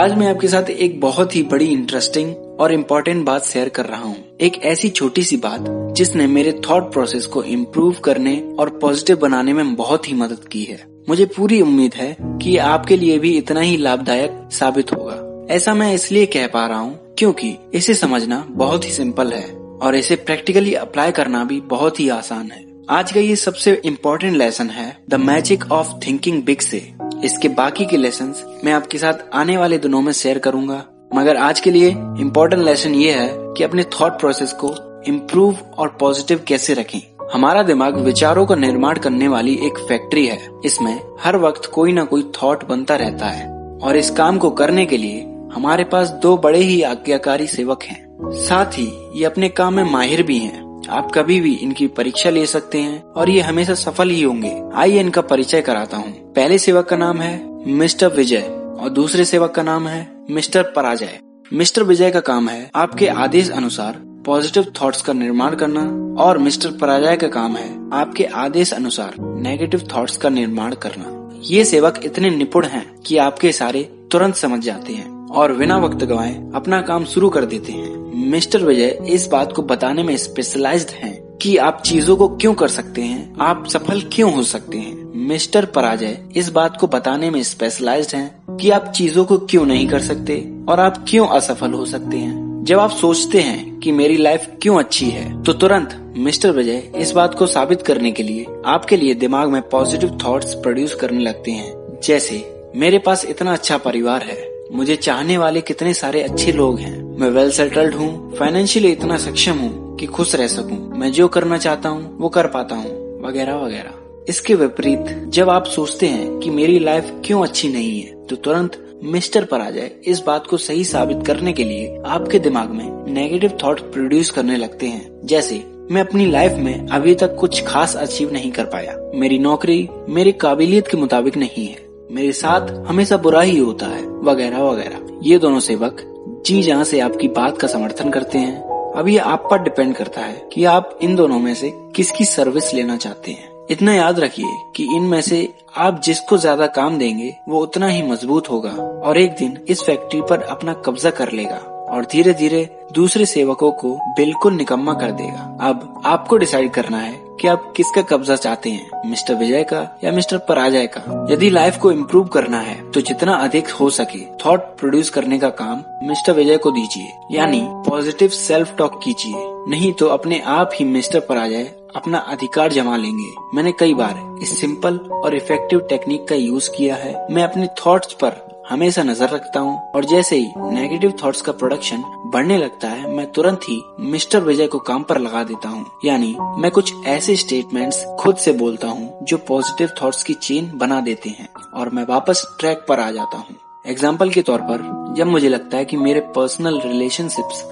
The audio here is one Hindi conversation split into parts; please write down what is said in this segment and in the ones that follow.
आज मैं आपके साथ एक बहुत ही बड़ी इंटरेस्टिंग और इम्पोर्टेंट बात शेयर कर रहा हूँ। एक ऐसी छोटी सी बात जिसने मेरे थॉट प्रोसेस को इम्प्रूव करने और पॉजिटिव बनाने में बहुत ही मदद की है। मुझे पूरी उम्मीद है कि आपके लिए भी इतना ही लाभदायक साबित होगा। ऐसा मैं इसलिए कह पा रहा हूँ क्योंकि इसे समझना बहुत ही सिंपल है और इसे प्रैक्टिकली अप्लाई करना भी बहुत ही आसान है। आज का ये सबसे इम्पोर्टेंट लेसन है the magic of thinking big से। इसके बाकी के लेसन मैं आपके साथ आने वाले दिनों में शेयर करूँगा मगर आज के लिए इम्पोर्टेंट लेसन ये है कि अपने थॉट प्रोसेस को इम्प्रूव और पॉजिटिव कैसे रखें हमारा दिमाग विचारों का निर्माण करने वाली एक फैक्ट्री है इसमें हर वक्त कोई ना कोई थॉट बनता रहता है और इस काम को करने के लिए हमारे पास दो बड़े ही आज्ञाकारी सेवक हैं। साथ ही ये अपने काम में माहिर भी हैं। आप कभी भी इनकी परीक्षा ले सकते हैं और ये हमेशा सफल ही होंगे। आइए इनका परिचय कराता हूँ। पहले सेवक का नाम है मिस्टर विजय और दूसरे सेवक का नाम है मिस्टर पराजय। मिस्टर विजय का काम है आपके आदेश अनुसार पॉजिटिव थॉट्स का निर्माण करना और मिस्टर पराजय का काम है आपके आदेश अनुसार नेगेटिव थॉट्स का निर्माण करना। ये सेवक इतने निपुण हैं कि आपके सारे तुरंत समझ जाते हैं। और बिना वक्त गवाए अपना काम शुरू कर देते हैं। मिस्टर विजय, इस बात को बताने में स्पेशलाइज्ड हैं कि आप चीज़ों को क्यों कर सकते हैं, आप सफल क्यों हो सकते हैं। मिस्टर पराजय, इस बात को बताने में स्पेशलाइज्ड हैं कि आप चीज़ों को क्यों नहीं कर सकते और आप क्यों असफल हो सकते हैं। जब आप सोचते हैं कि मेरी लाइफ क्यों अच्छी है तो तुरंत मिस्टर विजय, इस बात को साबित करने के लिए आपके लिए दिमाग में पॉजिटिव थॉट्स प्रोड्यूस करने लगते हैं। जैसे, मेरे पास इतना अच्छा परिवार है मुझे चाहने वाले कितने सारे अच्छे लोग हैं। मैं वेल सेटल्ड हूँ फाइनेंशियली इतना सक्षम हूँ कि खुश रह सकूँ। मैं जो करना चाहता हूँ, वो कर पाता हूँ, वगैरह वगैरह। इसके विपरीत, जब आप सोचते हैं कि मेरी लाइफ क्यों अच्छी नहीं है तो तुरंत मिस्टर पर आ जाए। इस बात को सही साबित करने के लिए आपके दिमाग में नेगेटिव थॉट प्रोड्यूस करने लगते हैं। जैसे, मैं अपनी लाइफ में अभी तक कुछ खास अचीव नहीं कर पाया। मेरी नौकरी मेरी काबिलियत के मुताबिक नहीं है। मेरे साथ हमेशा बुरा ही होता है, वगैरह वगैरह। ये दोनों सेवक जी जहाँ से आपकी बात का समर्थन करते हैं, अब ये आप पर डिपेंड करता है कि आप इन दोनों में से किसकी सर्विस लेना चाहते हैं। इतना याद रखिए कि इनमें से आप जिसको ज़्यादा काम देंगे, वो उतना ही मज़बूत होगा और एक दिन इस फैक्ट्री पर अपना कब्जा कर लेगा। और धीरे धीरे दूसरे सेवकों को बिल्कुल निकम्मा कर देगा। अब आपको डिसाइड करना है कि आप किसका कब्जा चाहते हैं, मिस्टर विजय का या मिस्टर पराजय का। यदि लाइफ को इम्प्रूव करना है तो जितना अधिक हो सके थॉट प्रोड्यूस करने का काम मिस्टर विजय को दीजिए। यानी पॉजिटिव सेल्फ टॉक कीजिए। नहीं तो अपने आप ही मिस्टर पराजय अपना अधिकार जमा लेंगे। मैंने कई बार इस सिंपल और इफ़ेक्टिव टेक्निक का यूज़ किया है। मैं अपने थॉट्स पर हमेशा नज़र रखता हूँ और जैसे ही नेगेटिव थॉट्स का प्रोडक्शन बढ़ने लगता है, मैं तुरंत ही मिस्टर विजय को काम पर लगा देता हूँ। यानी मैं कुछ ऐसे स्टेटमेंट्स खुद से बोलता हूँ जो पॉजिटिव थॉट्स की चेन बना देते हैं और मैं वापस ट्रैक पर आ जाता हूँ। एग्ज़ाम्पल के तौर पर, जब मुझे लगता है कि मेरे पर्सनल रिलेशनशिप्स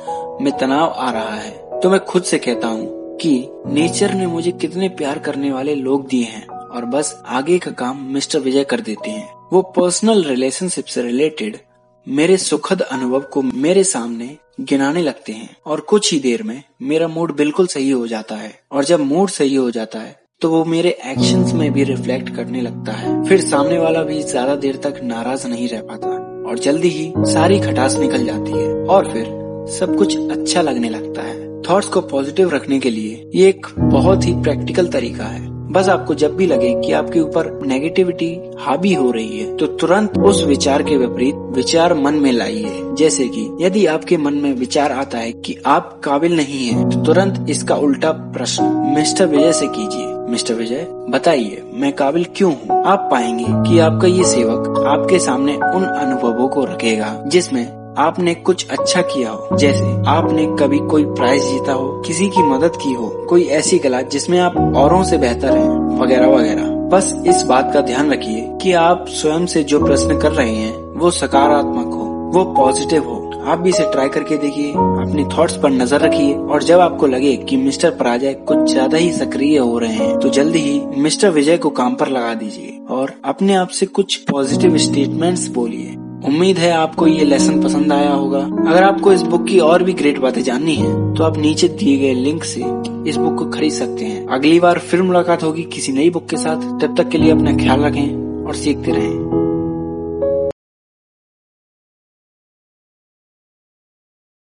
में तनाव आ रहा है तो मैं खुद से कहता हूँ कि नेचर ने मुझे कितने प्यार करने वाले लोग दिए हैं और बस आगे का काम मिस्टर विजय कर देते हैं। वो पर्सनल रिलेशनशिप से रिलेटेड मेरे सुखद अनुभव को मेरे सामने गिनाने लगते हैं और कुछ ही देर में मेरा मूड बिल्कुल सही हो जाता है और जब मूड सही हो जाता है तो वो मेरे एक्शंस में भी रिफ्लेक्ट करने लगता है। फिर सामने वाला भी ज़्यादा देर तक नाराज़ नहीं रह पाता और जल्दी ही सारी खटास निकल जाती है और फिर सब कुछ अच्छा लगने लगता है। थॉट्स को पॉजिटिव रखने के लिए ये एक बहुत ही प्रैक्टिकल तरीका है। बस आपको जब भी लगे कि आपके ऊपर नेगेटिविटी हावी हो रही है तो तुरंत उस विचार के विपरीत विचार मन में लाइए। जैसे कि यदि आपके मन में विचार आता है कि आप काबिल नहीं हैं, तो तुरंत इसका उल्टा प्रश्न मिस्टर विजय से कीजिए। मिस्टर विजय बताइए मैं काबिल क्यों हूँ? आप पाएँगे कि आपका ये सेवक आपके सामने उन अनुभवों को रखेगा जिसमें आपने कुछ अच्छा किया हो। जैसे आपने कभी कोई प्राइज जीता हो, किसी की मदद की हो, कोई ऐसी कला जिसमें आप औरों से बेहतर हैं, वगैरह वगैरह। बस इस बात का ध्यान रखिए कि आप स्वयं से जो प्रश्न कर रहे हैं, वो सकारात्मक हो, वो पॉजिटिव हो। आप भी इसे ट्राई करके देखिए, अपने थॉट्स पर नज़र रखिए और जब आपको लगे कि मिस्टर पराजय कुछ ज़्यादा ही सक्रिय हो रहे हैं तो जल्दी ही मिस्टर विजय को काम पर लगा दीजिए और अपने आप से कुछ पॉजिटिव स्टेटमेंट्स बोलिए। उम्मीद है आपको ये लेसन पसंद आया होगा। अगर आपको इस बुक की और भी ग्रेट बातें जाननी है तो आप नीचे दिए गए लिंक से इस बुक को खरीद सकते हैं। अगली बार फिर मुलाकात होगी किसी नई बुक के साथ। तब तक के लिए अपना ख्याल रखें और सीखते रहें।